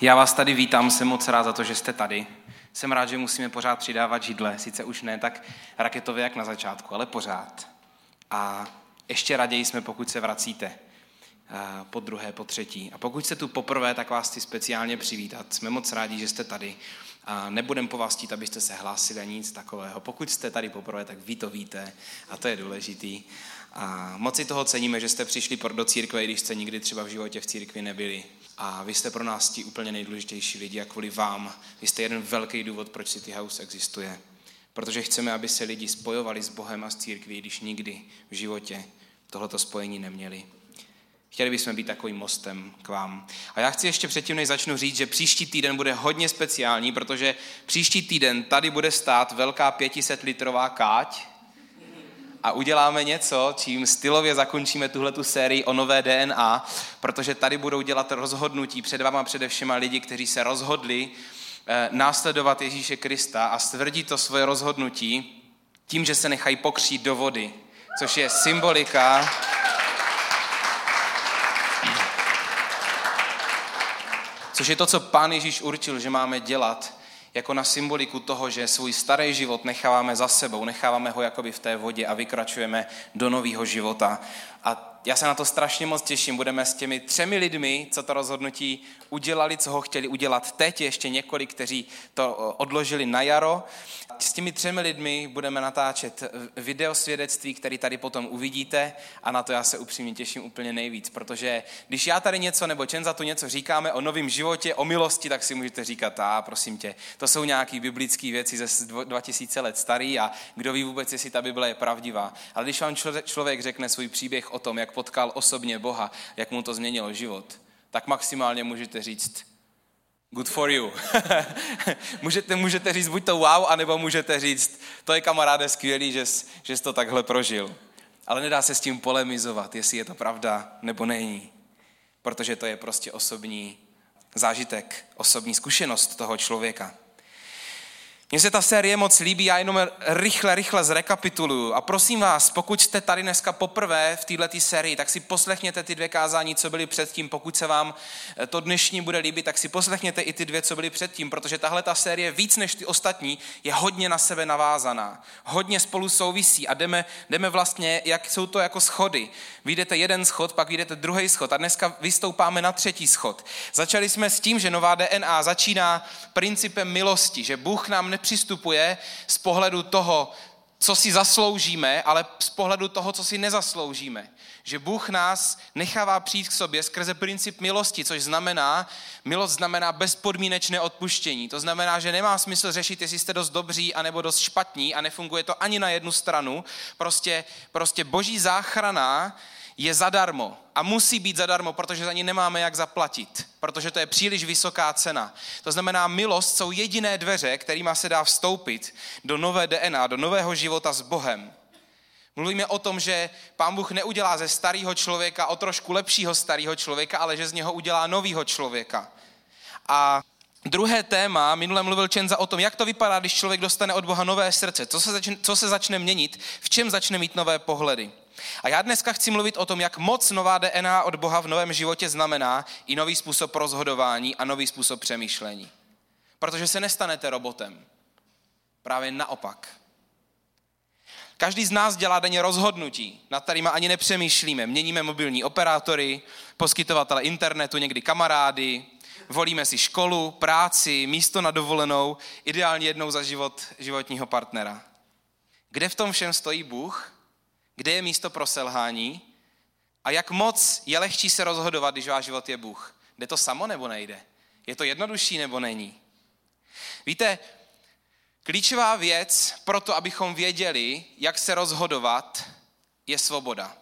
Já vás tady vítám, jsem moc rád za to, že jste tady. Jsem rád, že musíme pořád přidávat židle, sice už ne tak raketově jak na začátku, ale pořád. A ještě raději jsme, pokud se vracíte eh, po druhé, po třetí. A pokud jste tu poprvé, tak vás chci speciálně přivítat. Jsme moc rádi, že jste tady. A nebudem po vás chtít, abyste se hlásili nic takového. Pokud jste tady poprvé, tak vy to víte a to je důležitý. A moc si toho ceníme, že jste přišli do církve, když jste nikdy třeba v životě v církvi nebyli. A vy jste pro nás ti úplně nejdůležitější lidi a kvůli vám. Vy jste jeden velký důvod, proč City House existuje. Protože chceme, aby se lidi spojovali s Bohem a s církví, když nikdy v životě tohleto spojení neměli. Chtěli bychom být takovým mostem k vám. A já chci ještě předtím, než začnu říct, že příští týden bude hodně speciální, protože příští týden tady bude stát velká 500 litrová káť, a uděláme něco, čím stylově zakončíme tuhle tu sérii o nové DNA, protože tady budou dělat rozhodnutí před váma především lidi, kteří se rozhodli eh, následovat Ježíše Krista a stvrdí to svoje rozhodnutí tím, že se nechají pokřít do vody, což je symbolika což je to, co pán Ježíš určil, že máme dělat jako na symboliku toho, že svůj starý život necháváme za sebou, necháváme ho jakoby v té vodě a vykračujeme do nového života. A já se na to strašně moc těším. Budeme s těmi třemi lidmi, co to rozhodnutí udělali, co ho chtěli udělat teď, ještě několik, kteří to odložili na jaro. S těmi třemi lidmi budeme natáčet video svědectví, tady potom uvidíte a na to já se upřímně těším úplně nejvíc, protože když já tady něco nebo Čen za tu něco říkáme o novém životě, o milosti, tak si můžete říkat, a prosím tě, to jsou nějaké biblické věci ze 2000 let starý a kdo ví vůbec, jestli ta Bible je pravdivá. Ale když vám člověk řekne svůj příběh o tom, jak potkal osobně Boha, jak mu to změnilo život, tak maximálně můžete říct, good for you. můžete, můžete říct buď to wow, anebo můžete říct, to je kamaráde skvělý, že jsi, že jsi to takhle prožil. Ale nedá se s tím polemizovat, jestli je to pravda nebo není. Protože to je prostě osobní zážitek, osobní zkušenost toho člověka. Mně se ta série moc líbí, já jenom rychle, rychle zrekapituluju. A prosím vás, pokud jste tady dneska poprvé v této sérii, tak si poslechněte ty dvě kázání, co byly předtím. Pokud se vám to dnešní bude líbit, tak si poslechněte i ty dvě, co byly předtím, protože tahle ta série víc než ty ostatní je hodně na sebe navázaná. Hodně spolu souvisí a jdeme, jdeme vlastně, jak jsou to jako schody. Vyjdete jeden schod, pak vyjdete druhý schod a dneska vystoupáme na třetí schod. Začali jsme s tím, že nová DNA začíná principem milosti, že Bůh nám nepřistupuje z pohledu toho, co si zasloužíme, ale z pohledu toho, co si nezasloužíme. Že Bůh nás nechává přijít k sobě skrze princip milosti, což znamená, milost znamená bezpodmínečné odpuštění. To znamená, že nemá smysl řešit, jestli jste dost dobří anebo dost špatní a nefunguje to ani na jednu stranu. Prostě, prostě boží záchrana je zadarmo a musí být zadarmo, protože za ní nemáme jak zaplatit, protože to je příliš vysoká cena. To znamená, milost jsou jediné dveře, kterými se dá vstoupit do nové DNA, do nového života s Bohem. Mluvíme o tom, že pán Bůh neudělá ze starého člověka o trošku lepšího starého člověka, ale že z něho udělá nového člověka. A Druhé téma, minule mluvil Čenza o tom, jak to vypadá, když člověk dostane od Boha nové srdce, co se, začne, co se začne měnit, v čem začne mít nové pohledy. A já dneska chci mluvit o tom, jak moc nová DNA od Boha v novém životě znamená i nový způsob rozhodování a nový způsob přemýšlení. Protože se nestanete robotem. Právě naopak. Každý z nás dělá denně rozhodnutí, nad kterými ani nepřemýšlíme. Měníme mobilní operátory, poskytovatele internetu, někdy kamarády, volíme si školu, práci, místo na dovolenou, ideálně jednou za život životního partnera. Kde v tom všem stojí Bůh? Kde je místo pro selhání a jak moc je lehčí se rozhodovat, když váš život je Bůh. Jde to samo nebo nejde? Je to jednodušší nebo není? Víte, klíčová věc pro to, abychom věděli, jak se rozhodovat, je svoboda.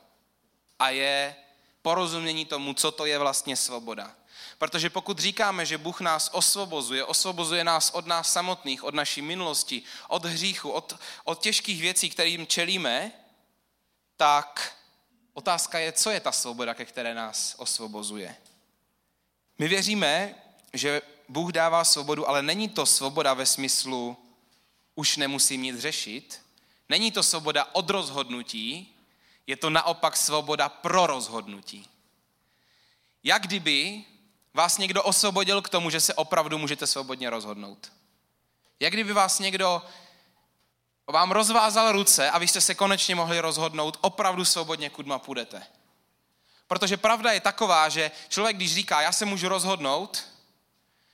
A je porozumění tomu, co to je vlastně svoboda. Protože pokud říkáme, že Bůh nás osvobozuje, osvobozuje nás od nás samotných, od naší minulosti, od hříchu, od, od těžkých věcí, kterým čelíme, tak otázka je, co je ta svoboda, ke které nás osvobozuje. My věříme, že Bůh dává svobodu, ale není to svoboda ve smyslu už nemusím nic řešit. Není to svoboda od rozhodnutí, je to naopak svoboda pro rozhodnutí. Jak kdyby vás někdo osvobodil k tomu, že se opravdu můžete svobodně rozhodnout? Jak kdyby vás někdo vám rozvázal ruce a vy jste se konečně mohli rozhodnout opravdu svobodně, kudma půjdete. Protože pravda je taková, že člověk, když říká, já se můžu rozhodnout,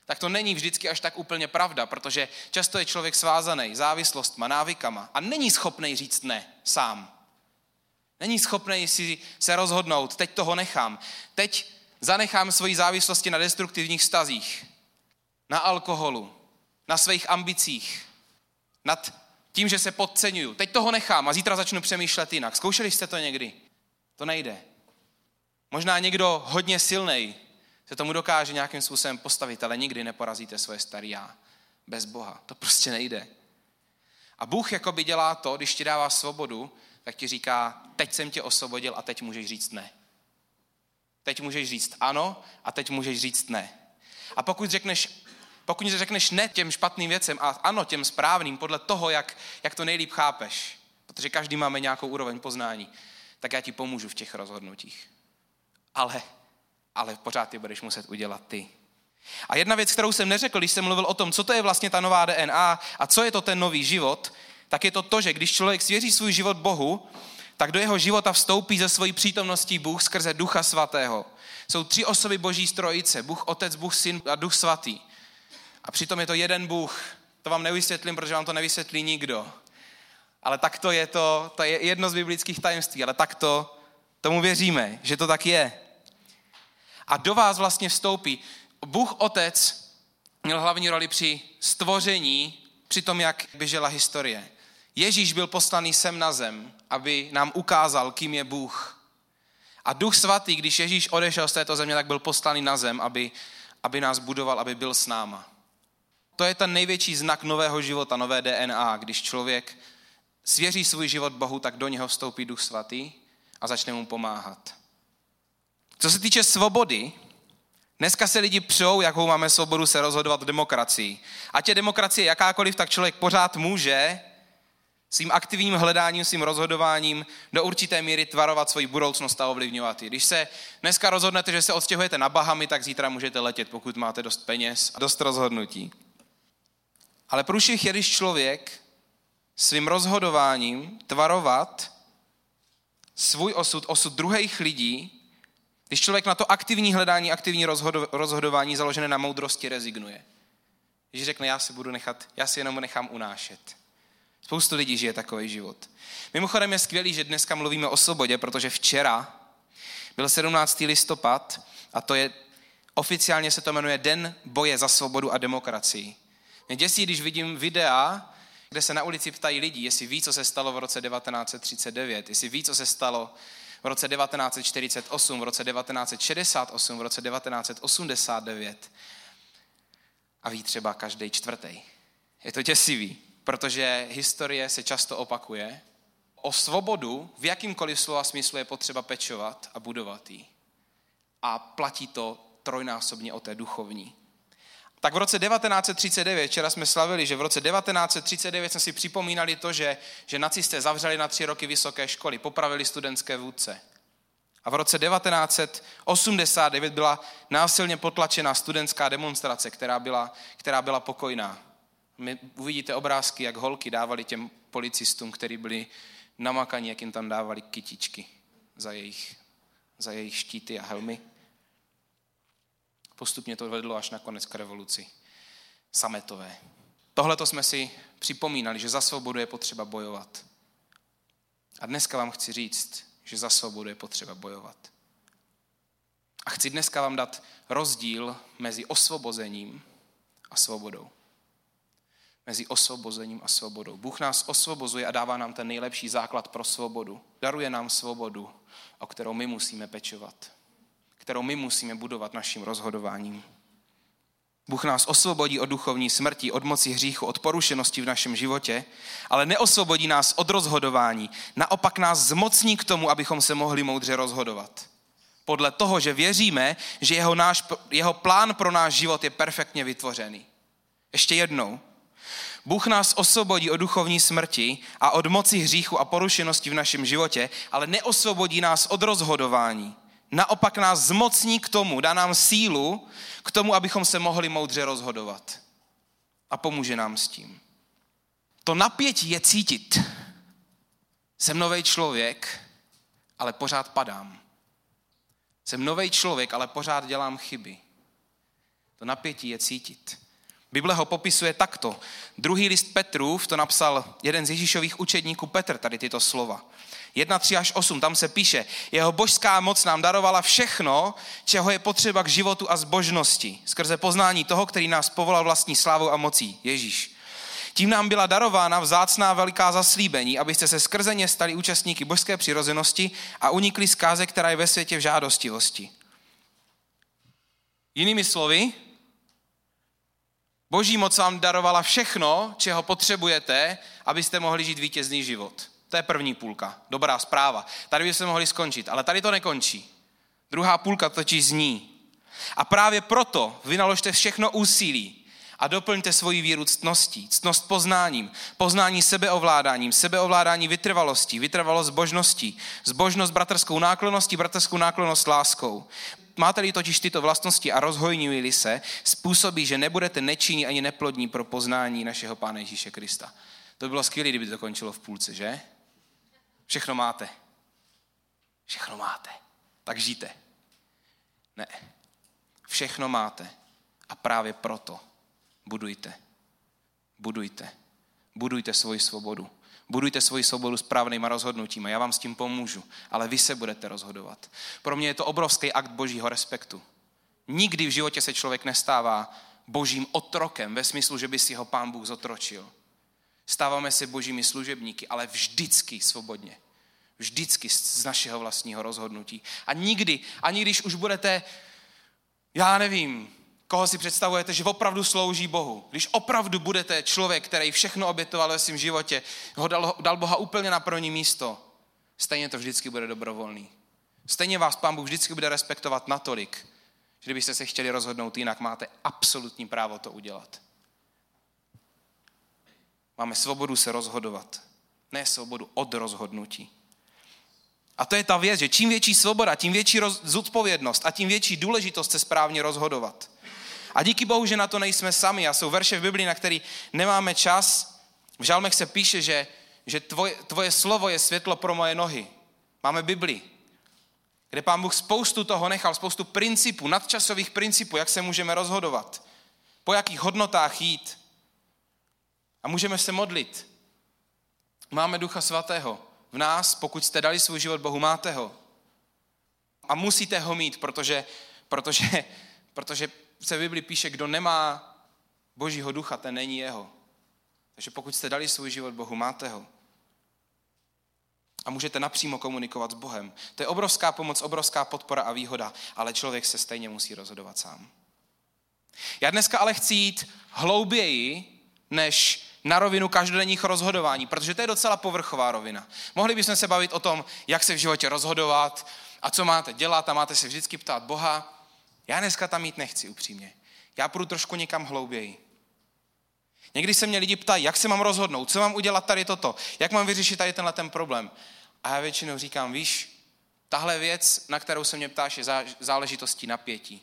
tak to není vždycky až tak úplně pravda, protože často je člověk svázaný závislostma, návykama a není schopný říct ne sám. Není schopný si se rozhodnout, teď toho nechám. Teď zanechám svoji závislosti na destruktivních stazích, na alkoholu, na svých ambicích, nad tím, že se podceňuju. Teď toho nechám a zítra začnu přemýšlet jinak. Zkoušeli jste to někdy? To nejde. Možná někdo hodně silný se tomu dokáže nějakým způsobem postavit, ale nikdy neporazíte svoje starý já. Bez Boha. To prostě nejde. A Bůh jakoby dělá to, když ti dává svobodu, tak ti říká, teď jsem tě osvobodil a teď můžeš říct ne. Teď můžeš říct ano a teď můžeš říct ne. A pokud řekneš, pokud řekneš ne těm špatným věcem a ano těm správným, podle toho, jak, jak to nejlíp chápeš, protože každý máme nějakou úroveň poznání, tak já ti pomůžu v těch rozhodnutích. Ale, ale pořád ty budeš muset udělat ty. A jedna věc, kterou jsem neřekl, když jsem mluvil o tom, co to je vlastně ta nová DNA a co je to ten nový život, tak je to to, že když člověk svěří svůj život Bohu, tak do jeho života vstoupí ze svojí přítomností Bůh skrze Ducha Svatého. Jsou tři osoby Boží strojice, Bůh Otec, Bůh Syn a Duch Svatý. A přitom je to jeden Bůh. To vám nevysvětlím, protože vám to nevysvětlí nikdo. Ale tak to je to, to je jedno z biblických tajemství, ale tak to tomu věříme, že to tak je. A do vás vlastně vstoupí. Bůh Otec měl hlavní roli při stvoření, při tom, jak běžela historie. Ježíš byl poslaný sem na zem, aby nám ukázal, kým je Bůh. A Duch Svatý, když Ježíš odešel z této země, tak byl poslaný na zem, aby, aby nás budoval, aby byl s náma. To je ten největší znak nového života, nové DNA. Když člověk svěří svůj život Bohu, tak do něho vstoupí Duch Svatý a začne mu pomáhat. Co se týče svobody, dneska se lidi přou, jakou máme svobodu se rozhodovat v demokracii. Ať je demokracie jakákoliv, tak člověk pořád může svým aktivním hledáním, svým rozhodováním do určité míry tvarovat svoji budoucnost a ovlivňovat ji. Když se dneska rozhodnete, že se odstěhujete na Bahamy, tak zítra můžete letět, pokud máte dost peněz a dost rozhodnutí. Ale průšvih je, když člověk svým rozhodováním tvarovat svůj osud, osud druhých lidí, když člověk na to aktivní hledání, aktivní rozhodování založené na moudrosti rezignuje. Když řekne, já si budu nechat, já si jenom nechám unášet. Spoustu lidí žije takový život. Mimochodem je skvělý, že dneska mluvíme o svobodě, protože včera byl 17. listopad a to je, oficiálně se to jmenuje Den boje za svobodu a demokracii. Mě děsí, když vidím videa, kde se na ulici ptají lidi, jestli ví, co se stalo v roce 1939, jestli ví, co se stalo v roce 1948, v roce 1968, v roce 1989. A ví třeba každý čtvrtý. Je to děsivý, protože historie se často opakuje. O svobodu v jakýmkoliv slova smyslu je potřeba pečovat a budovat ji. A platí to trojnásobně o té duchovní. Tak v roce 1939, včera jsme slavili, že v roce 1939 jsme si připomínali to, že, že nacisté zavřeli na tři roky vysoké školy, popravili studentské vůdce. A v roce 1989 byla násilně potlačena studentská demonstrace, která byla, která byla pokojná. My uvidíte obrázky, jak holky dávali těm policistům, kteří byli namakaní, jak jim tam dávali kytičky za jejich, za jejich štíty a helmy. Postupně to vedlo až nakonec k revoluci sametové. Tohle to jsme si připomínali, že za svobodu je potřeba bojovat. A dneska vám chci říct, že za svobodu je potřeba bojovat. A chci dneska vám dát rozdíl mezi osvobozením a svobodou. Mezi osvobozením a svobodou. Bůh nás osvobozuje a dává nám ten nejlepší základ pro svobodu. Daruje nám svobodu, o kterou my musíme pečovat kterou my musíme budovat naším rozhodováním. Bůh nás osvobodí od duchovní smrti, od moci hříchu, od porušenosti v našem životě, ale neosvobodí nás od rozhodování. Naopak nás zmocní k tomu, abychom se mohli moudře rozhodovat. Podle toho, že věříme, že jeho, náš, jeho plán pro náš život je perfektně vytvořený. Ještě jednou. Bůh nás osvobodí od duchovní smrti a od moci hříchu a porušenosti v našem životě, ale neosvobodí nás od rozhodování naopak nás zmocní k tomu, dá nám sílu k tomu, abychom se mohli moudře rozhodovat. A pomůže nám s tím. To napětí je cítit. Jsem nový člověk, ale pořád padám. Jsem nový člověk, ale pořád dělám chyby. To napětí je cítit. Bible ho popisuje takto. Druhý list Petrův to napsal jeden z Ježíšových učedníků Petr, tady tyto slova. 1, 3 až 8, tam se píše, jeho božská moc nám darovala všechno, čeho je potřeba k životu a zbožnosti, skrze poznání toho, který nás povolal vlastní slávou a mocí, Ježíš. Tím nám byla darována vzácná veliká zaslíbení, abyste se skrze ně stali účastníky božské přirozenosti a unikli zkáze, která je ve světě v žádostivosti. Jinými slovy, Boží moc vám darovala všechno, čeho potřebujete, abyste mohli žít vítězný život. To je první půlka. Dobrá zpráva. Tady bychom mohli skončit, ale tady to nekončí. Druhá půlka totiž zní. A právě proto vynaložte všechno úsilí a doplňte svoji víru ctností, ctnost poznáním, poznání sebeovládáním, sebeovládání vytrvalostí, vytrvalost zbožností, zbožnost bratrskou náklonností, bratrskou náklonnost láskou. Máte-li totiž tyto vlastnosti a rozhojňují se, způsobí, že nebudete nečinní ani neplodní pro poznání našeho Pána Ježíše Krista. To by bylo skvělé, kdyby to končilo v půlce, že? Všechno máte. Všechno máte. Tak žijte. Ne. Všechno máte. A právě proto budujte. Budujte. Budujte svoji svobodu. Budujte svoji svobodu správnýma rozhodnutími. Já vám s tím pomůžu, ale vy se budete rozhodovat. Pro mě je to obrovský akt božího respektu. Nikdy v životě se člověk nestává božím otrokem ve smyslu, že by si ho pán Bůh zotročil. Stáváme se božími služebníky, ale vždycky svobodně. Vždycky z našeho vlastního rozhodnutí. A nikdy, ani když už budete, já nevím, koho si představujete, že opravdu slouží Bohu. Když opravdu budete člověk, který všechno obětoval ve svém životě, ho dal, dal Boha úplně na první místo, stejně to vždycky bude dobrovolný. Stejně vás Pán Bůh vždycky bude respektovat natolik, že kdybyste se chtěli rozhodnout jinak, máte absolutní právo to udělat. Máme svobodu se rozhodovat, ne svobodu od rozhodnutí. A to je ta věc, že čím větší svoboda, tím větší roz, zodpovědnost a tím větší důležitost se správně rozhodovat. A díky Bohu, že na to nejsme sami. A jsou verše v Biblii, na který nemáme čas. V žalmech se píše, že, že tvoje, tvoje slovo je světlo pro moje nohy. Máme Bibli, kde pán Bůh spoustu toho nechal, spoustu principů, nadčasových principů, jak se můžeme rozhodovat, po jakých hodnotách jít. A můžeme se modlit. Máme Ducha Svatého v nás, pokud jste dali svůj život Bohu, máte ho. A musíte ho mít, protože, protože, protože se v Bibli píše, kdo nemá Božího ducha, ten není jeho. Takže pokud jste dali svůj život Bohu, máte ho. A můžete napřímo komunikovat s Bohem. To je obrovská pomoc, obrovská podpora a výhoda, ale člověk se stejně musí rozhodovat sám. Já dneska ale chci jít hlouběji, než na rovinu každodenních rozhodování, protože to je docela povrchová rovina. Mohli bychom se bavit o tom, jak se v životě rozhodovat a co máte dělat a máte se vždycky ptát Boha, já dneska tam mít nechci, upřímně. Já půjdu trošku někam hlouběji. Někdy se mě lidi ptají, jak se mám rozhodnout, co mám udělat tady toto, jak mám vyřešit tady tenhle ten problém. A já většinou říkám, víš, tahle věc, na kterou se mě ptáš, je záležitostí napětí.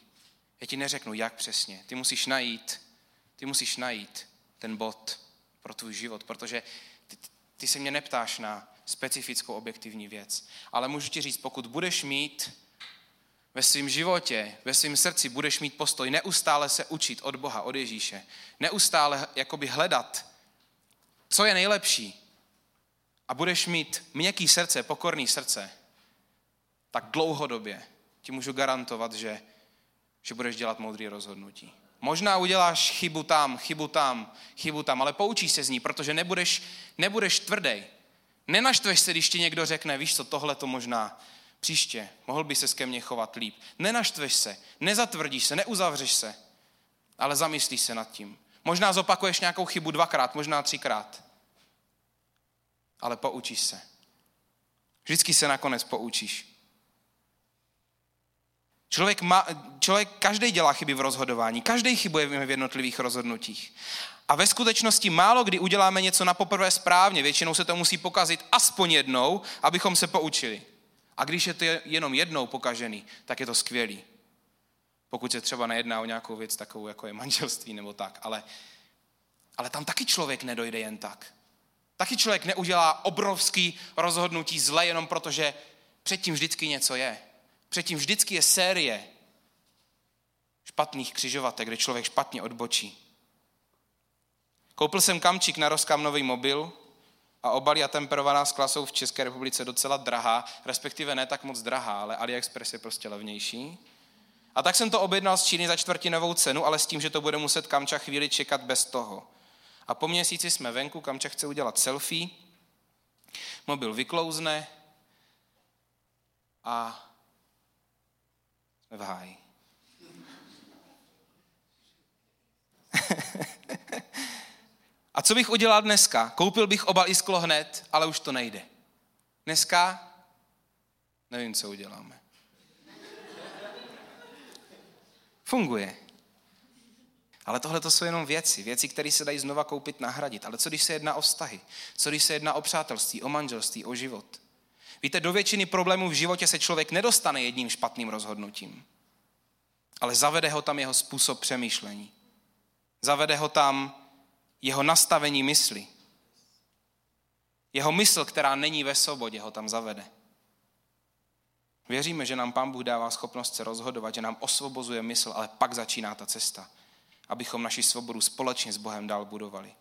Já ti neřeknu, jak přesně. Ty musíš najít, ty musíš najít ten bod pro tvůj život, protože ty, ty se mě neptáš na specifickou objektivní věc. Ale můžu ti říct, pokud budeš mít ve svém životě, ve svém srdci budeš mít postoj neustále se učit od Boha, od Ježíše. Neustále jakoby hledat, co je nejlepší. A budeš mít měkký srdce, pokorný srdce, tak dlouhodobě ti můžu garantovat, že, že budeš dělat moudrý rozhodnutí. Možná uděláš chybu tam, chybu tam, chybu tam, ale poučíš se z ní, protože nebudeš, nebudeš tvrdý. Nenaštveš se, když ti někdo řekne, víš co, tohle to možná Příště mohl by se ke mně chovat líp. Nenaštveš se, nezatvrdíš se, neuzavřeš se, ale zamyslíš se nad tím. Možná zopakuješ nějakou chybu dvakrát, možná třikrát. Ale poučíš se. Vždycky se nakonec poučíš. Člověk, má, člověk každý dělá chyby v rozhodování, každý chybuje v jednotlivých rozhodnutích. A ve skutečnosti málo kdy uděláme něco na poprvé správně, většinou se to musí pokazit aspoň jednou, abychom se poučili. A když je to jenom jednou pokažený, tak je to skvělý. Pokud se třeba nejedná o nějakou věc takovou, jako je manželství nebo tak. Ale, ale tam taky člověk nedojde jen tak. Taky člověk neudělá obrovský rozhodnutí zle jenom proto, že předtím vždycky něco je. Předtím vždycky je série špatných křižovatek, kde člověk špatně odbočí. Koupil jsem kamčík na rozkam nový mobil a obalí a temperovaná skla jsou v České republice docela drahá, respektive ne tak moc drahá, ale AliExpress je prostě levnější. A tak jsem to objednal z Číny za čtvrtinovou cenu, ale s tím, že to bude muset Kamča chvíli čekat bez toho. A po měsíci jsme venku, Kamča chce udělat selfie, mobil vyklouzne a v háji. A co bych udělal dneska? Koupil bych obal i sklo hned, ale už to nejde. Dneska nevím, co uděláme. Funguje. Ale tohle to jsou jenom věci, věci, které se dají znova koupit, nahradit. Ale co když se jedná o vztahy? Co když se jedná o přátelství, o manželství, o život? Víte, do většiny problémů v životě se člověk nedostane jedním špatným rozhodnutím. Ale zavede ho tam jeho způsob přemýšlení. Zavede ho tam jeho nastavení mysli. Jeho mysl, která není ve svobodě, ho tam zavede. Věříme, že nám Pán Bůh dává schopnost se rozhodovat, že nám osvobozuje mysl, ale pak začíná ta cesta, abychom naši svobodu společně s Bohem dál budovali.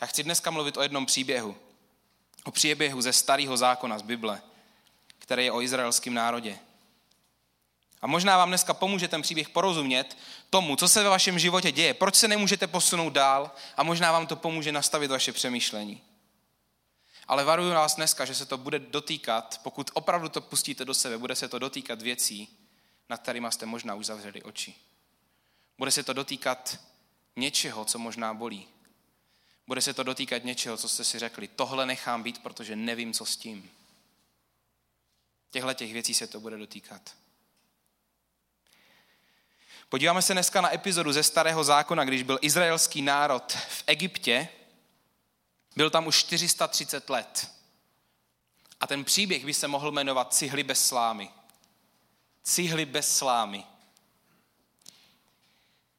Já chci dneska mluvit o jednom příběhu. O příběhu ze starého zákona z Bible, který je o izraelském národě. A možná vám dneska pomůže ten příběh porozumět tomu, co se ve vašem životě děje, proč se nemůžete posunout dál a možná vám to pomůže nastavit vaše přemýšlení. Ale varuju vás dneska, že se to bude dotýkat, pokud opravdu to pustíte do sebe, bude se to dotýkat věcí, nad kterými jste možná už zavřeli oči. Bude se to dotýkat něčeho, co možná bolí. Bude se to dotýkat něčeho, co jste si řekli, tohle nechám být, protože nevím, co s tím. Těchto těch věcí se to bude dotýkat. Podíváme se dneska na epizodu ze Starého zákona, když byl izraelský národ v Egyptě. Byl tam už 430 let. A ten příběh by se mohl jmenovat Cihly bez slámy. Cihly bez slámy.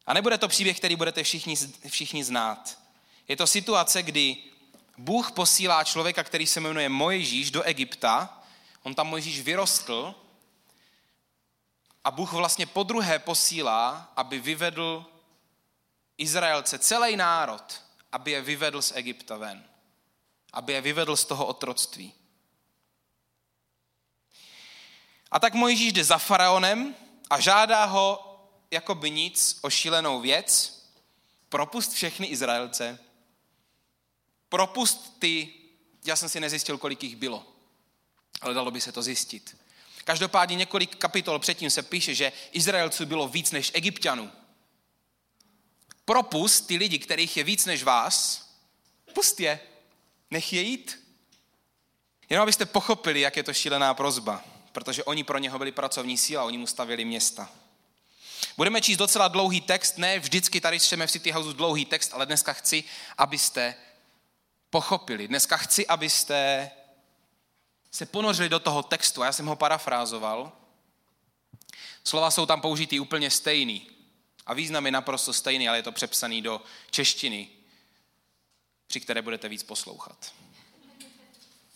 A nebude to příběh, který budete všichni, všichni znát. Je to situace, kdy Bůh posílá člověka, který se jmenuje Mojžíš, do Egypta. On tam Mojžíš vyrostl a Bůh vlastně po druhé posílá, aby vyvedl Izraelce, celý národ, aby je vyvedl z Egypta ven. Aby je vyvedl z toho otroctví. A tak Mojžíš jde za faraonem a žádá ho jako by nic o šílenou věc, propust všechny Izraelce, propust ty, já jsem si nezjistil, kolik jich bylo, ale dalo by se to zjistit. Každopádně několik kapitol předtím se píše, že Izraelců bylo víc než Egyptianů. Propust ty lidi, kterých je víc než vás, pust je, nech je jít. Jenom abyste pochopili, jak je to šílená prozba, protože oni pro něho byli pracovní síla, oni mu stavili města. Budeme číst docela dlouhý text, ne vždycky tady čteme v City House dlouhý text, ale dneska chci, abyste pochopili. Dneska chci, abyste se ponořili do toho textu, já jsem ho parafrázoval, slova jsou tam použitý úplně stejný. A význam je naprosto stejný, ale je to přepsaný do češtiny, při které budete víc poslouchat.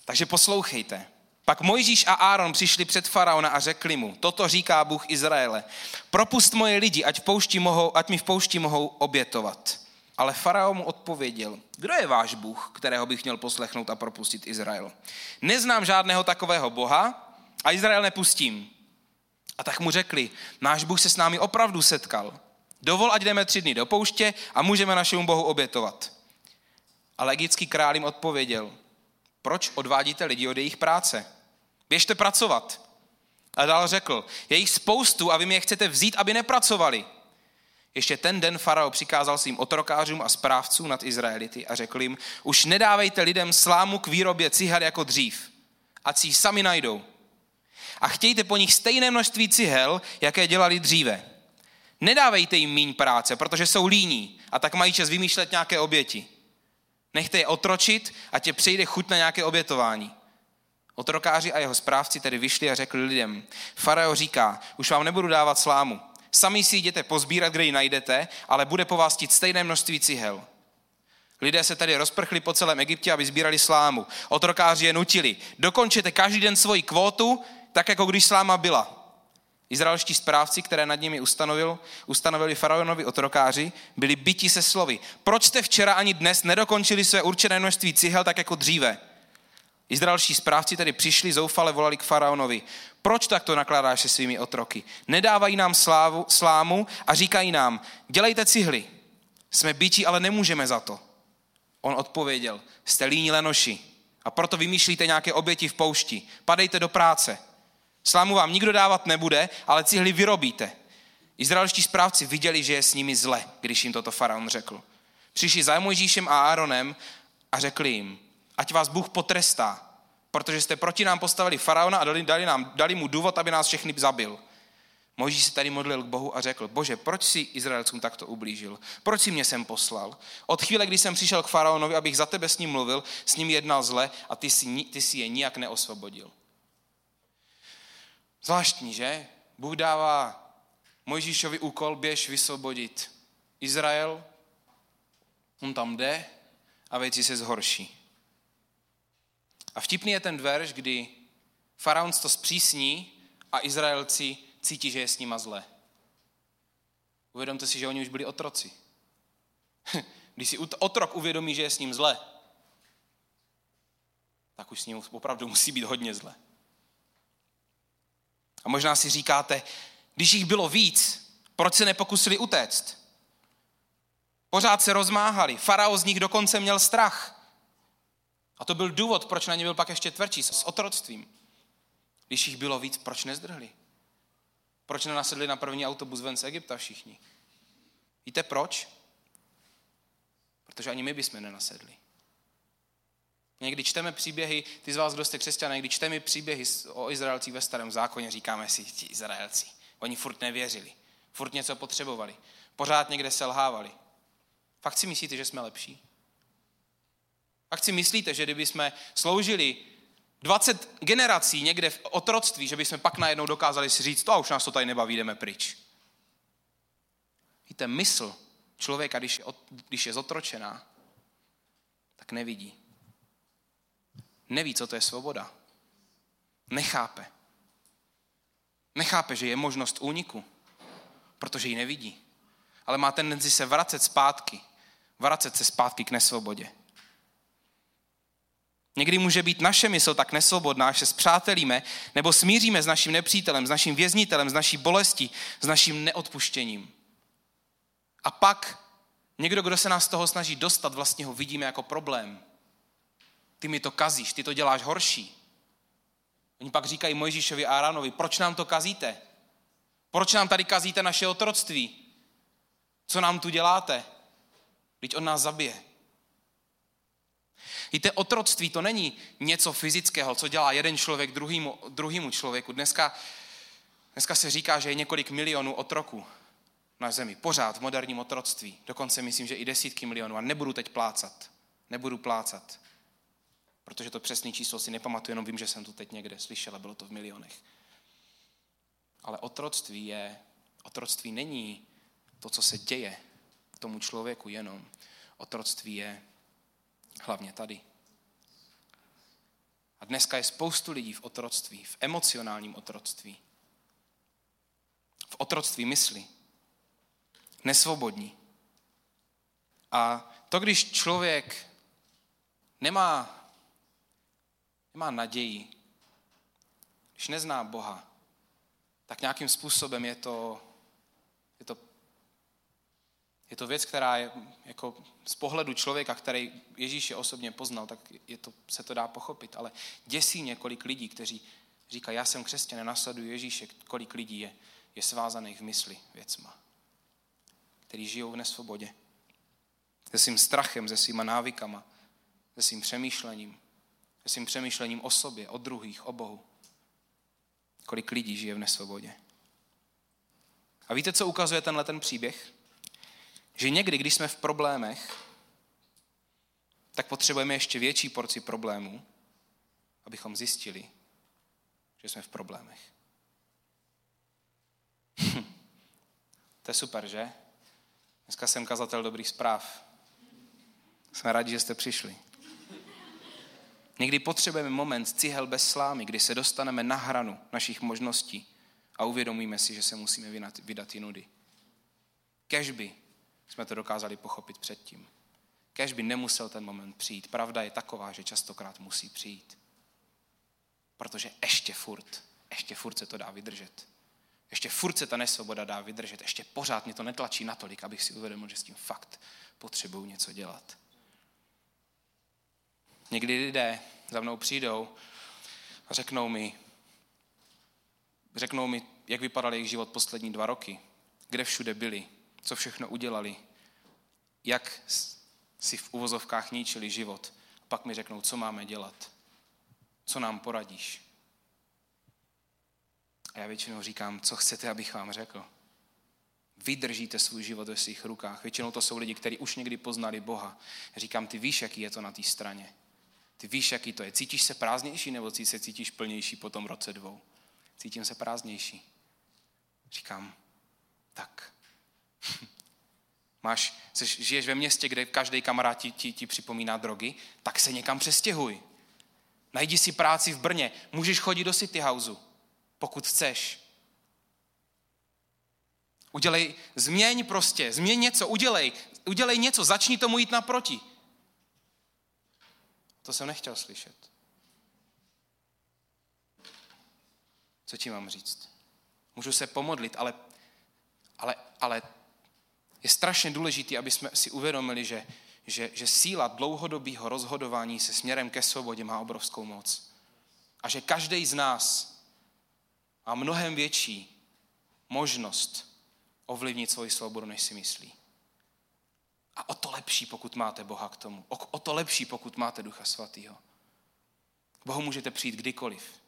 Takže poslouchejte. Pak Mojžíš a Áron přišli před faraona a řekli mu, toto říká Bůh Izraele, propust moje lidi, ať, v mohou, ať mi v poušti mohou obětovat. Ale faraon mu odpověděl, kdo je váš Bůh, kterého bych měl poslechnout a propustit Izrael? Neznám žádného takového Boha a Izrael nepustím. A tak mu řekli, náš Bůh se s námi opravdu setkal. Dovol, ať jdeme tři dny do pouště a můžeme našemu Bohu obětovat. Ale egyptský král jim odpověděl, proč odvádíte lidi od jejich práce? Běžte pracovat. A dál řekl, je jich spoustu a vy mi je chcete vzít, aby nepracovali. Ještě ten den farao přikázal svým otrokářům a správcům nad Izraelity a řekl jim, už nedávejte lidem slámu k výrobě cihel jako dřív, ať si ji sami najdou. A chtějte po nich stejné množství cihel, jaké dělali dříve. Nedávejte jim míň práce, protože jsou líní a tak mají čas vymýšlet nějaké oběti. Nechte je otročit a tě přejde chuť na nějaké obětování. Otrokáři a jeho správci tedy vyšli a řekli lidem, Farao říká, už vám nebudu dávat slámu. Sami si jděte pozbírat, kde ji najdete, ale bude po vás tít stejné množství cihel. Lidé se tady rozprchli po celém Egyptě, aby sbírali slámu. Otrokáři je nutili. Dokončete každý den svoji kvótu, tak jako když sláma byla. Izraelští správci, které nad nimi ustanovil, ustanovili faraonovi otrokáři, byli byti se slovy. Proč jste včera ani dnes nedokončili své určené množství cihel tak jako dříve? Izraelští správci tedy přišli, zoufale volali k faraonovi. Proč takto nakládáš se svými otroky? Nedávají nám slávu, slámu a říkají nám, dělejte cihly. Jsme byti, ale nemůžeme za to. On odpověděl, jste líní lenoši a proto vymýšlíte nějaké oběti v poušti. Padejte do práce. Slámu vám nikdo dávat nebude, ale cihly vyrobíte. Izraelští správci viděli, že je s nimi zle, když jim toto faraon řekl. Přišli za Mojžíšem a Áronem a řekli jim, ať vás Bůh potrestá, protože jste proti nám postavili faraona a dali, dali, nám, dali mu důvod, aby nás všechny zabil. Mojžíš se tady modlil k Bohu a řekl, bože, proč si Izraelcům takto ublížil? Proč si mě sem poslal? Od chvíle, kdy jsem přišel k faraonovi, abych za tebe s ním mluvil, s ním jednal zle a ty si, ty si je nijak neosvobodil. Zvláštní, že? Bůh dává Mojžíšovi úkol, běž vysvobodit Izrael, on tam jde a věci se zhorší. A vtipný je ten verš, kdy faraon to zpřísní a Izraelci cítí, že je s nima zle. Uvědomte si, že oni už byli otroci. Když si otrok uvědomí, že je s ním zle, tak už s ním opravdu musí být hodně zle. A možná si říkáte, když jich bylo víc, proč se nepokusili utéct? Pořád se rozmáhali. Farao z nich dokonce měl strach. A to byl důvod, proč na ně byl pak ještě tvrdší s otroctvím. Když jich bylo víc, proč nezdrhli? Proč nenasedli na první autobus ven z Egypta všichni? Víte proč? Protože ani my bychom nenasedli. Někdy čteme příběhy, ty z vás, kdo jste křesťané, když čteme příběhy o Izraelcích ve starém zákoně, říkáme si, ti Izraelci, oni furt nevěřili, furt něco potřebovali, pořád někde selhávali. Fakt si myslíte, že jsme lepší? Fakt si myslíte, že kdyby jsme sloužili 20 generací někde v otroctví, že bychom pak najednou dokázali si říct, to a už nás to tady nebaví, jdeme pryč. Víte, mysl člověka, když je, když je zotročená, tak nevidí. Neví, co to je svoboda. Nechápe. Nechápe, že je možnost úniku, protože ji nevidí. Ale má tendenci se vracet zpátky. Vracet se zpátky k nesvobodě. Někdy může být naše mysl tak nesvobodná, že se zpřátelíme nebo smíříme s naším nepřítelem, s naším věznitelem, s naší bolestí, s naším neodpuštěním. A pak někdo, kdo se nás z toho snaží dostat, vlastně ho vidíme jako problém. Ty mi to kazíš, ty to děláš horší. Oni pak říkají Mojžíšovi a Aránovi, proč nám to kazíte? Proč nám tady kazíte naše otroctví? Co nám tu děláte? Teď on nás zabije. Víte, otroctví to není něco fyzického, co dělá jeden člověk druhýmu, druhýmu člověku. Dneska, dneska se říká, že je několik milionů otroků na zemi. Pořád v moderním otroctví. Dokonce myslím, že i desítky milionů. A nebudu teď plácat. Nebudu plácat. Protože to přesné číslo si nepamatuju, jenom vím, že jsem to teď někde slyšel a bylo to v milionech. Ale otroctví je, otroctví není to, co se děje tomu člověku jenom. Otroctví je hlavně tady. A dneska je spoustu lidí v otroctví, v emocionálním otroctví. V otroctví mysli. Nesvobodní. A to, když člověk nemá, nemá naději, když nezná Boha, tak nějakým způsobem je to, je to je to věc, která je jako z pohledu člověka, který Ježíše osobně poznal, tak je to, se to dá pochopit. Ale děsí několik lidí, kteří říkají, já jsem křesťan, nasleduji Ježíše, kolik lidí je, je svázaných v mysli věcma, kteří žijou v nesvobodě. Se svým strachem, se svýma návykama, se svým přemýšlením, se svým přemýšlením o sobě, o druhých, o Bohu. Kolik lidí žije v nesvobodě. A víte, co ukazuje tenhle ten příběh? Že někdy, když jsme v problémech, tak potřebujeme ještě větší porci problémů, abychom zjistili, že jsme v problémech. to je super, že? Dneska jsem kazatel dobrých zpráv. Jsme rádi, že jste přišli. Někdy potřebujeme moment cihel bez slámy, kdy se dostaneme na hranu našich možností a uvědomíme si, že se musíme vydat jinudy. Kež by jsme to dokázali pochopit předtím. Kež by nemusel ten moment přijít. Pravda je taková, že častokrát musí přijít. Protože ještě furt, ještě furt se to dá vydržet. Ještě furt se ta nesvoboda dá vydržet. Ještě pořád mě to netlačí natolik, abych si uvědomil, že s tím fakt potřebuju něco dělat. Někdy lidé za mnou přijdou a řeknou mi, řeknou mi, jak vypadal jejich život poslední dva roky, kde všude byli, co všechno udělali, jak si v uvozovkách ničili život. Pak mi řeknou, co máme dělat, co nám poradíš. A já většinou říkám, co chcete, abych vám řekl. Vydržíte svůj život ve svých rukách. Většinou to jsou lidi, kteří už někdy poznali Boha. Říkám, ty víš, jaký je to na té straně. Ty víš, jaký to je. Cítíš se prázdnější nebo se cítíš plnější po tom roce dvou? Cítím se prázdnější. Říkám, tak. Máš, seš, žiješ ve městě, kde každý kamarád ti, ti, ti připomíná drogy, tak se někam přestěhuj. Najdi si práci v Brně. Můžeš chodit do City Houseu, pokud chceš. Udělej, změň prostě, změň něco, udělej, udělej něco, začni tomu jít naproti. To jsem nechtěl slyšet. Co ti mám říct? Můžu se pomodlit, ale, ale, ale je strašně důležité, aby jsme si uvědomili, že, že, že síla dlouhodobého rozhodování se směrem ke svobodě má obrovskou moc. A že každý z nás má mnohem větší možnost ovlivnit svoji svobodu, než si myslí. A o to lepší, pokud máte Boha k tomu. O, o to lepší, pokud máte Ducha Svatého. K Bohu můžete přijít kdykoliv.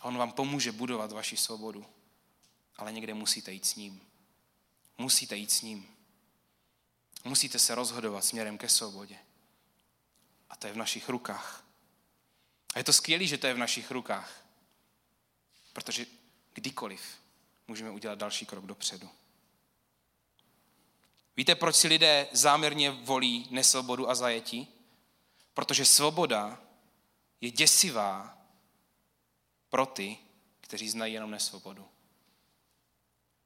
A on vám pomůže budovat vaši svobodu. Ale někde musíte jít s ním. Musíte jít s ním. Musíte se rozhodovat směrem ke svobodě. A to je v našich rukách. A je to skvělé, že to je v našich rukách. Protože kdykoliv můžeme udělat další krok dopředu. Víte, proč si lidé záměrně volí nesvobodu a zajetí? Protože svoboda je děsivá pro ty, kteří znají jenom nesvobodu.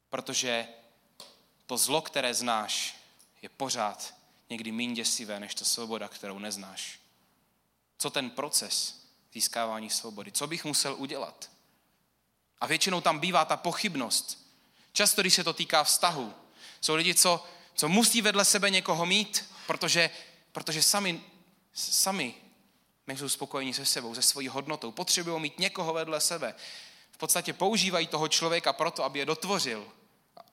Protože to zlo, které znáš, je pořád někdy méně děsivé než ta svoboda, kterou neznáš. Co ten proces získávání svobody? Co bych musel udělat? A většinou tam bývá ta pochybnost. Často, když se to týká vztahu, jsou lidi, co co musí vedle sebe někoho mít, protože, protože sami, sami nejsou spokojení se sebou, se svojí hodnotou. Potřebují mít někoho vedle sebe. V podstatě používají toho člověka proto, aby je dotvořil.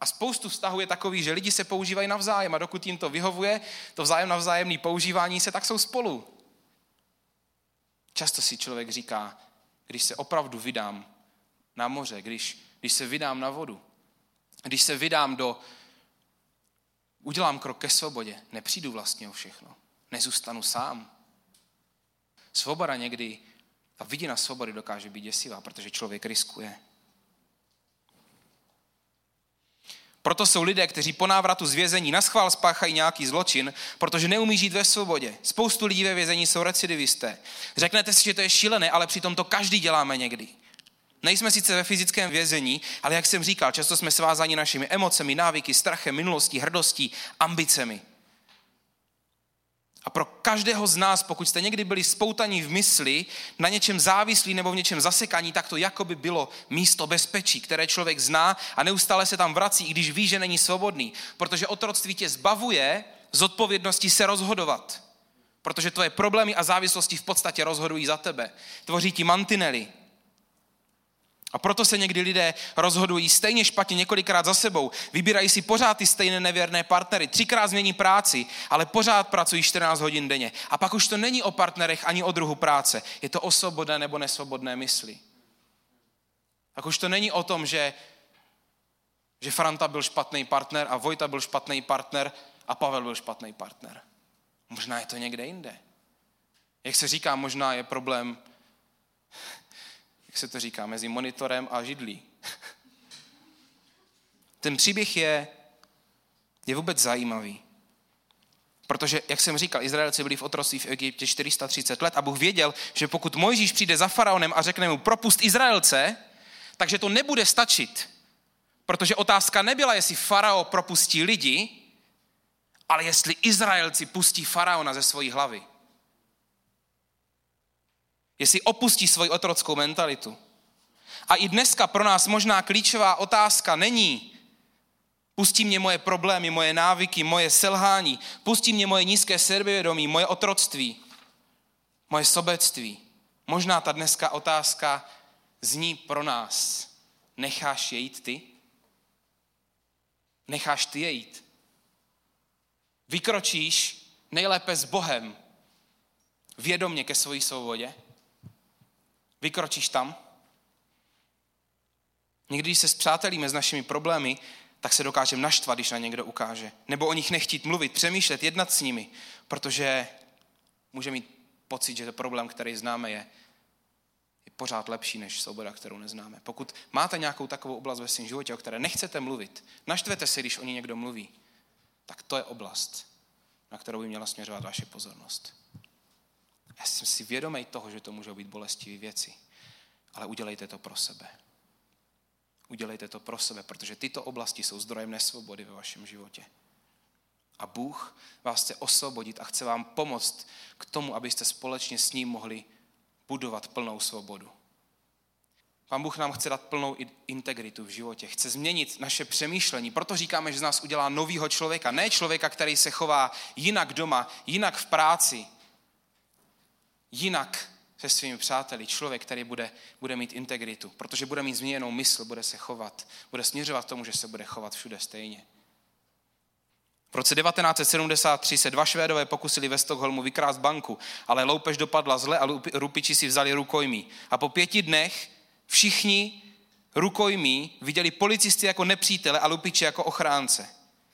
A spoustu vztahů je takový, že lidi se používají navzájem a dokud jim to vyhovuje, to vzájem navzájemné používání se, tak jsou spolu. Často si člověk říká, když se opravdu vydám na moře, když, když se vydám na vodu, když se vydám do, udělám krok ke svobodě, nepřijdu vlastně o všechno. Nezůstanu sám. Svoboda někdy, ta vidina svobody dokáže být děsivá, protože člověk riskuje. Proto jsou lidé, kteří po návratu z vězení na schvál spáchají nějaký zločin, protože neumí žít ve svobodě. Spoustu lidí ve vězení jsou recidivisté. Řeknete si, že to je šílené, ale přitom to každý děláme někdy. Nejsme sice ve fyzickém vězení, ale jak jsem říkal, často jsme svázáni našimi emocemi, návyky, strachem, minulostí, hrdostí, ambicemi. A pro každého z nás, pokud jste někdy byli spoutaní v mysli, na něčem závislí nebo v něčem zasekaní, tak to jako by bylo místo bezpečí, které člověk zná a neustále se tam vrací, i když ví, že není svobodný. Protože otroctví tě zbavuje z odpovědnosti se rozhodovat. Protože tvoje problémy a závislosti v podstatě rozhodují za tebe. Tvoří ti mantinely, a proto se někdy lidé rozhodují stejně špatně několikrát za sebou. Vybírají si pořád ty stejné nevěrné partnery. Třikrát změní práci, ale pořád pracují 14 hodin denně. A pak už to není o partnerech ani o druhu práce. Je to o svobodné nebo nesvobodné mysli. Pak už to není o tom, že, že Franta byl špatný partner a Vojta byl špatný partner a Pavel byl špatný partner. Možná je to někde jinde. Jak se říká, možná je problém, jak se to říká, mezi monitorem a židlí. Ten příběh je, je vůbec zajímavý. Protože, jak jsem říkal, Izraelci byli v otroctví v Egyptě 430 let a Bůh věděl, že pokud Mojžíš přijde za faraonem a řekne mu propust Izraelce, takže to nebude stačit. Protože otázka nebyla, jestli farao propustí lidi, ale jestli Izraelci pustí faraona ze svojí hlavy. Jestli opustí svoji otrockou mentalitu. A i dneska pro nás možná klíčová otázka není, Pustí mě moje problémy, moje návyky, moje selhání. Pustí mě moje nízké sebevědomí, moje otroctví, moje sobectví. Možná ta dneska otázka zní pro nás. Necháš je jít ty? Necháš ty je jít? Vykročíš nejlépe s Bohem vědomně ke své svobodě? Vykročíš tam? Někdy, když se zpřátelíme s našimi problémy, tak se dokážeme naštvat, když na někdo ukáže. Nebo o nich nechtít mluvit, přemýšlet, jednat s nimi, protože může mít pocit, že to problém, který známe, je, je pořád lepší než svoboda, kterou neznáme. Pokud máte nějakou takovou oblast ve svém životě, o které nechcete mluvit, naštvete se, když o ní někdo mluví, tak to je oblast, na kterou by měla směřovat vaše pozornost. Já jsem si vědomý toho, že to můžou být bolestivé věci, ale udělejte to pro sebe. Udělejte to pro sebe, protože tyto oblasti jsou zdrojem nesvobody ve vašem životě. A Bůh vás chce osvobodit a chce vám pomoct k tomu, abyste společně s ním mohli budovat plnou svobodu. Pán Bůh nám chce dát plnou integritu v životě, chce změnit naše přemýšlení. Proto říkáme, že z nás udělá novýho člověka. Ne člověka, který se chová jinak doma, jinak v práci, jinak se svými přáteli, člověk, který bude, bude mít integritu, protože bude mít změněnou mysl, bude se chovat, bude směřovat tomu, že se bude chovat všude stejně. V roce 1973 se dva Švédové pokusili ve Stockholmu vykrást banku, ale loupež dopadla zle a rupiči si vzali rukojmí. A po pěti dnech všichni rukojmí viděli policisty jako nepřítele a lupiči jako ochránce.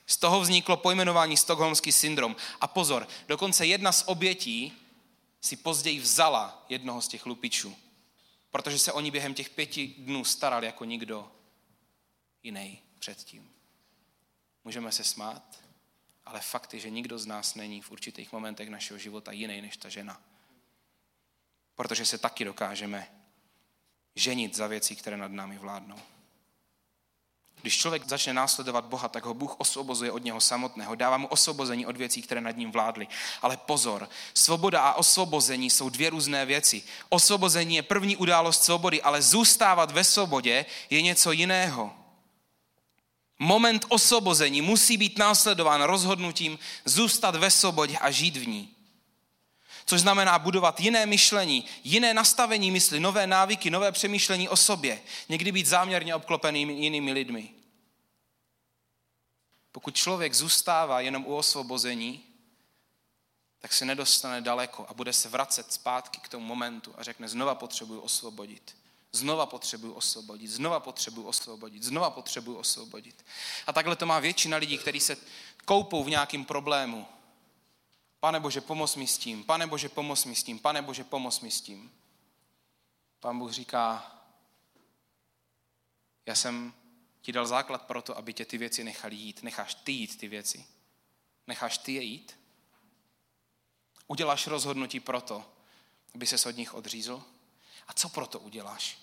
Z toho vzniklo pojmenování Stockholmský syndrom. A pozor, dokonce jedna z obětí si později vzala jednoho z těch lupičů, protože se oni během těch pěti dnů starali jako nikdo jiný předtím. Můžeme se smát, ale fakt je, že nikdo z nás není v určitých momentech našeho života jiný než ta žena. Protože se taky dokážeme ženit za věci, které nad námi vládnou. Když člověk začne následovat Boha, tak ho Bůh osvobozuje od něho samotného, dává mu osvobození od věcí, které nad ním vládly. Ale pozor, svoboda a osvobození jsou dvě různé věci. Osvobození je první událost svobody, ale zůstávat ve svobodě je něco jiného. Moment osvobození musí být následován rozhodnutím zůstat ve svobodě a žít v ní. Což znamená budovat jiné myšlení, jiné nastavení mysli, nové návyky, nové přemýšlení o sobě. Někdy být záměrně obklopený jinými lidmi. Pokud člověk zůstává jenom u osvobození, tak se nedostane daleko a bude se vracet zpátky k tomu momentu a řekne, znova potřebuji osvobodit. Znova potřebuji osvobodit, znova potřebuji osvobodit, znova potřebuji osvobodit. A takhle to má většina lidí, kteří se koupou v nějakém problému Pane Bože, pomoz mi s tím. Pane Bože, pomoz mi s tím. Pane Bože, pomoz mi s tím. Pán Bůh říká, já jsem ti dal základ pro to, aby tě ty věci nechali jít. Necháš ty jít ty věci. Necháš ty je jít. Uděláš rozhodnutí pro to, aby se od nich odřízl. A co pro to uděláš?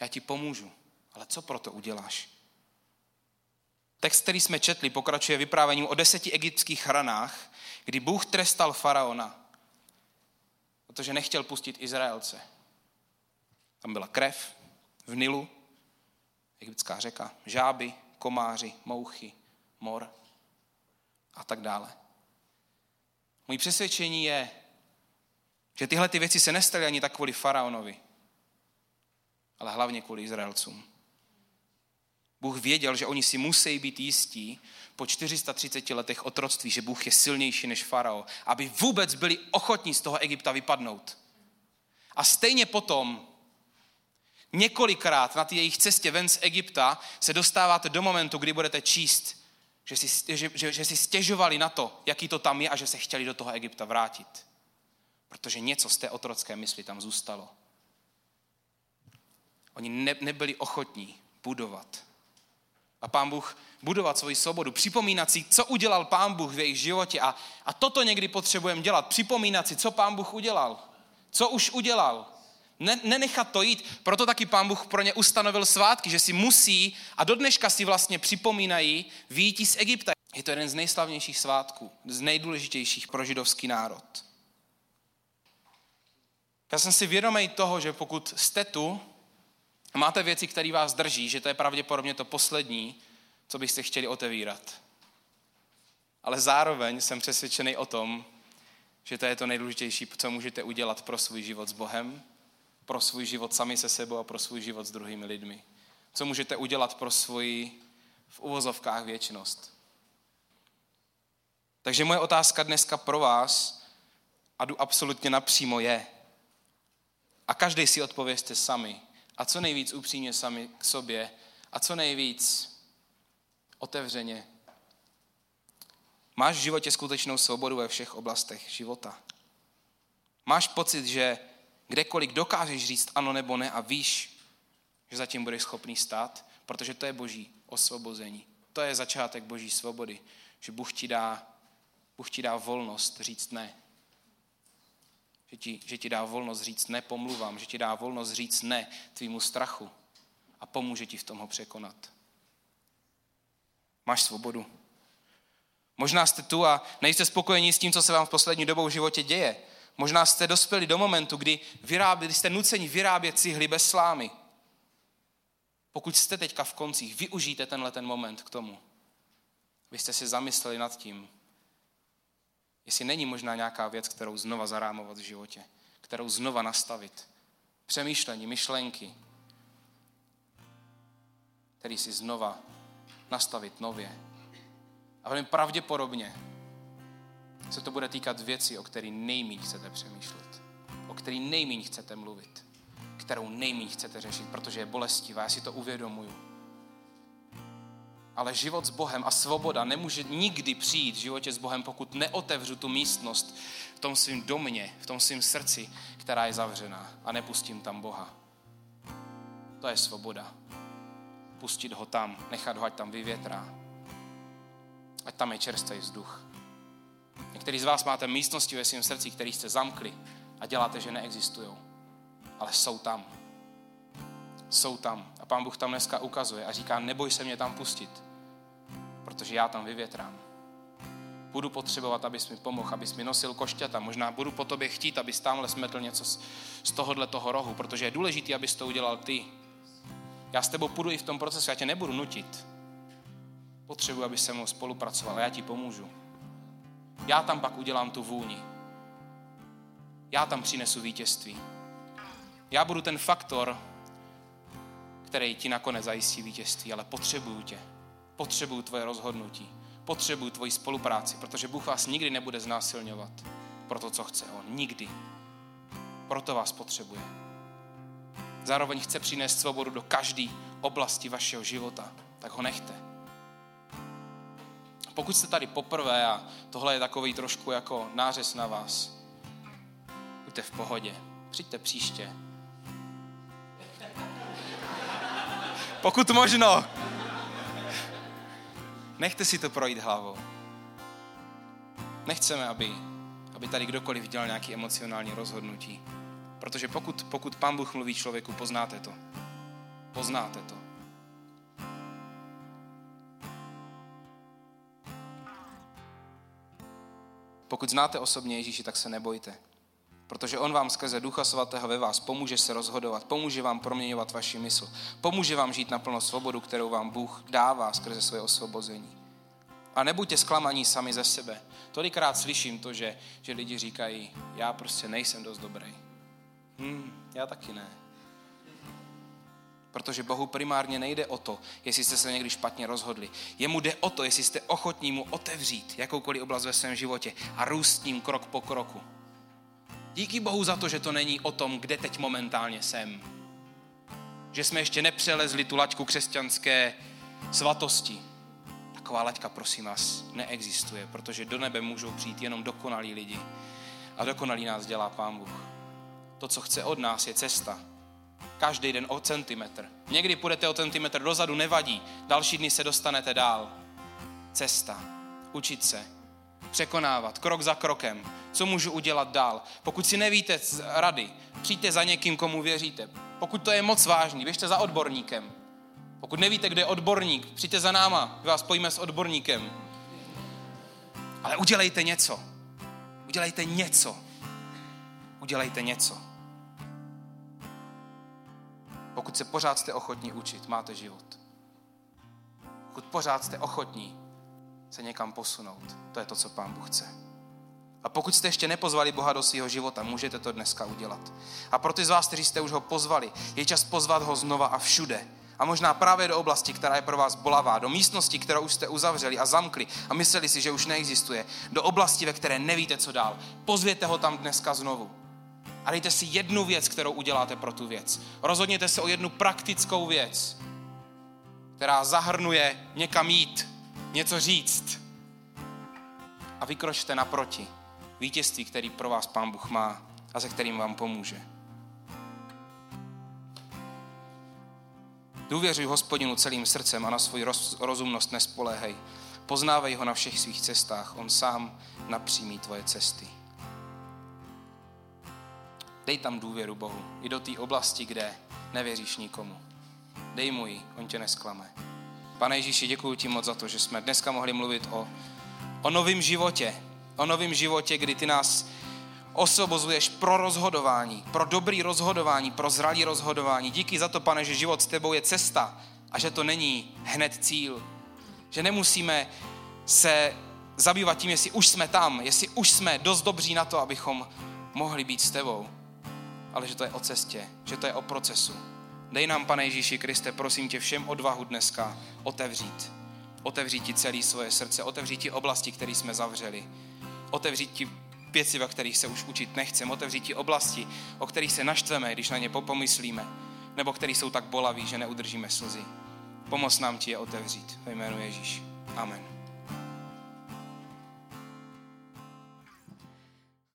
Já ti pomůžu, ale co pro to uděláš? Text, který jsme četli, pokračuje vyprávěním o deseti egyptských hranách, kdy Bůh trestal faraona, protože nechtěl pustit Izraelce. Tam byla krev v Nilu, egyptská řeka, žáby, komáři, mouchy, mor a tak dále. Můj přesvědčení je, že tyhle ty věci se nestaly ani tak kvůli faraonovi, ale hlavně kvůli Izraelcům. Bůh věděl, že oni si musí být jistí po 430 letech otroctví, že Bůh je silnější než farao, aby vůbec byli ochotní z toho Egypta vypadnout. A stejně potom, několikrát na té jejich cestě ven z Egypta, se dostáváte do momentu, kdy budete číst, že si, že, že, že si stěžovali na to, jaký to tam je a že se chtěli do toho Egypta vrátit. Protože něco z té otrocké mysli tam zůstalo. Oni ne, nebyli ochotní budovat. A pán Bůh budovat svoji svobodu, připomínat si, co udělal pán Bůh v jejich životě. A, a toto někdy potřebujeme dělat, připomínat si, co pán Bůh udělal. Co už udělal. Ne, nenechat to jít. Proto taky pán Bůh pro ně ustanovil svátky, že si musí a do dneška si vlastně připomínají výjití z Egypta. Je to jeden z nejslavnějších svátků, z nejdůležitějších pro židovský národ. Já jsem si vědomý toho, že pokud jste tu máte věci, které vás drží, že to je pravděpodobně to poslední, co byste chtěli otevírat. Ale zároveň jsem přesvědčený o tom, že to je to nejdůležitější, co můžete udělat pro svůj život s Bohem, pro svůj život sami se sebou a pro svůj život s druhými lidmi. Co můžete udělat pro svoji v uvozovkách věčnost. Takže moje otázka dneska pro vás, a jdu absolutně napřímo, je, a každý si odpověste sami, a co nejvíc upřímně sami k sobě, a co nejvíc otevřeně. Máš v životě skutečnou svobodu ve všech oblastech života. Máš pocit, že kdekoliv dokážeš říct ano nebo ne a víš, že zatím budeš schopný stát, protože to je boží osvobození. To je začátek boží svobody, že Bůh ti dá, Bůh ti dá volnost říct ne. Že ti, že ti dá volnost říct ne pomluvám, že ti dá volnost říct ne tvýmu strachu a pomůže ti v tom ho překonat. Máš svobodu. Možná jste tu a nejste spokojení s tím, co se vám v poslední dobou v životě děje. Možná jste dospěli do momentu, kdy vyráběli, jste nuceni vyrábět cihly bez slámy. Pokud jste teďka v koncích, využijte tenhle ten moment k tomu. Vy jste si zamysleli nad tím, jestli není možná nějaká věc, kterou znova zarámovat v životě, kterou znova nastavit. Přemýšlení, myšlenky, který si znova nastavit nově. A velmi pravděpodobně se to bude týkat věcí, o který nejméně chcete přemýšlet, o který nejméně chcete mluvit, kterou nejméně chcete řešit, protože je bolestivá, já si to uvědomuju. Ale život s Bohem a svoboda nemůže nikdy přijít v životě s Bohem, pokud neotevřu tu místnost v tom svém domě, v tom svém srdci, která je zavřená a nepustím tam Boha. To je svoboda. Pustit ho tam, nechat ho, ať tam vyvětrá. Ať tam je čerstvý vzduch. Někteří z vás máte místnosti ve svém srdci, které jste zamkli a děláte, že neexistují. Ale jsou tam. Jsou tam. A pán Bůh tam dneska ukazuje a říká, neboj se mě tam pustit, protože já tam vyvětrám. Budu potřebovat, abys mi pomohl, abys mi nosil košťata. Možná budu po tobě chtít, abys tamhle smetl něco z, tohohle toho rohu, protože je důležité, abys to udělal ty. Já s tebou půjdu i v tom procesu, já tě nebudu nutit. Potřebuji, aby se mnou spolupracoval, já ti pomůžu. Já tam pak udělám tu vůni. Já tam přinesu vítězství. Já budu ten faktor, který ti nakonec zajistí vítězství, ale potřebuju tě. Potřebuju tvoje rozhodnutí. Potřebuju tvoji spolupráci, protože Bůh vás nikdy nebude znásilňovat pro to, co chce On. Nikdy. Proto vás potřebuje. Zároveň chce přinést svobodu do každé oblasti vašeho života. Tak ho nechte. Pokud jste tady poprvé a tohle je takový trošku jako nářez na vás, buďte v pohodě. Přijďte příště. Pokud možno. Nechte si to projít hlavou. Nechceme, aby, aby tady kdokoliv dělal nějaké emocionální rozhodnutí. Protože pokud, pokud Pán Bůh mluví člověku, poznáte to. Poznáte to. Pokud znáte osobně Ježíši, tak se nebojte. Protože On vám skrze Ducha Svatého ve vás pomůže se rozhodovat, pomůže vám proměňovat vaši mysl, pomůže vám žít naplno svobodu, kterou vám Bůh dává skrze své osvobození. A nebuďte zklamaní sami ze sebe. Tolikrát slyším to, že, že lidi říkají, já prostě nejsem dost dobrý. Hm, já taky ne. Protože Bohu primárně nejde o to, jestli jste se někdy špatně rozhodli. Jemu jde o to, jestli jste ochotní mu otevřít jakoukoliv oblast ve svém životě a růst ním krok po kroku. Díky Bohu za to, že to není o tom, kde teď momentálně jsem. Že jsme ještě nepřelezli tu laťku křesťanské svatosti. Taková laťka, prosím vás, neexistuje, protože do nebe můžou přijít jenom dokonalí lidi. a dokonalý nás dělá Pán Bůh. To, co chce od nás, je cesta. Každý den o centimetr. Někdy půjdete o centimetr dozadu, nevadí. Další dny se dostanete dál. Cesta. Učit se. Překonávat. Krok za krokem. Co můžu udělat dál? Pokud si nevíte rady, přijďte za někým, komu věříte. Pokud to je moc vážný, běžte za odborníkem. Pokud nevíte, kde je odborník, přijďte za náma, my vás pojíme s odborníkem. Ale udělejte něco. Udělejte něco. Udělejte něco. Pokud se pořád jste ochotní učit, máte život. Pokud pořád jste ochotní se někam posunout, to je to, co Pán Bůh chce. A pokud jste ještě nepozvali Boha do svého života, můžete to dneska udělat. A pro ty z vás, kteří jste už ho pozvali, je čas pozvat ho znova a všude. A možná právě do oblasti, která je pro vás bolavá, do místnosti, kterou už jste uzavřeli a zamkli a mysleli si, že už neexistuje, do oblasti, ve které nevíte, co dál. Pozvěte ho tam dneska znovu. A dejte si jednu věc, kterou uděláte pro tu věc. Rozhodněte se o jednu praktickou věc, která zahrnuje někam jít, něco říct. A vykročte naproti vítězství, který pro vás Pán Bůh má a se kterým vám pomůže. Důvěřuj hospodinu celým srdcem a na svou roz, rozumnost nespoléhej. Poznávej ho na všech svých cestách, on sám napřímí tvoje cesty. Dej tam důvěru Bohu, i do té oblasti, kde nevěříš nikomu. Dej mu ji, on tě nesklame. Pane Ježíši, děkuji ti moc za to, že jsme dneska mohli mluvit o, o novém životě. O novém životě, kdy ty nás osvobozuješ pro rozhodování, pro dobrý rozhodování, pro zralý rozhodování. Díky za to, pane, že život s tebou je cesta a že to není hned cíl. Že nemusíme se zabývat tím, jestli už jsme tam, jestli už jsme dost dobří na to, abychom mohli být s tebou. Ale že to je o cestě, že to je o procesu. Dej nám, pane Ježíši Kriste, prosím tě všem odvahu dneska otevřít. Otevřít ti celé svoje srdce, otevřít ti oblasti, které jsme zavřeli. Otevřít ti věci, o kterých se už učit nechceme, otevřít ti oblasti, o kterých se naštveme, když na ně popomyslíme, nebo které jsou tak bolaví, že neudržíme slzy. Pomoz nám ti je otevřít ve jménu Ježíš. Amen.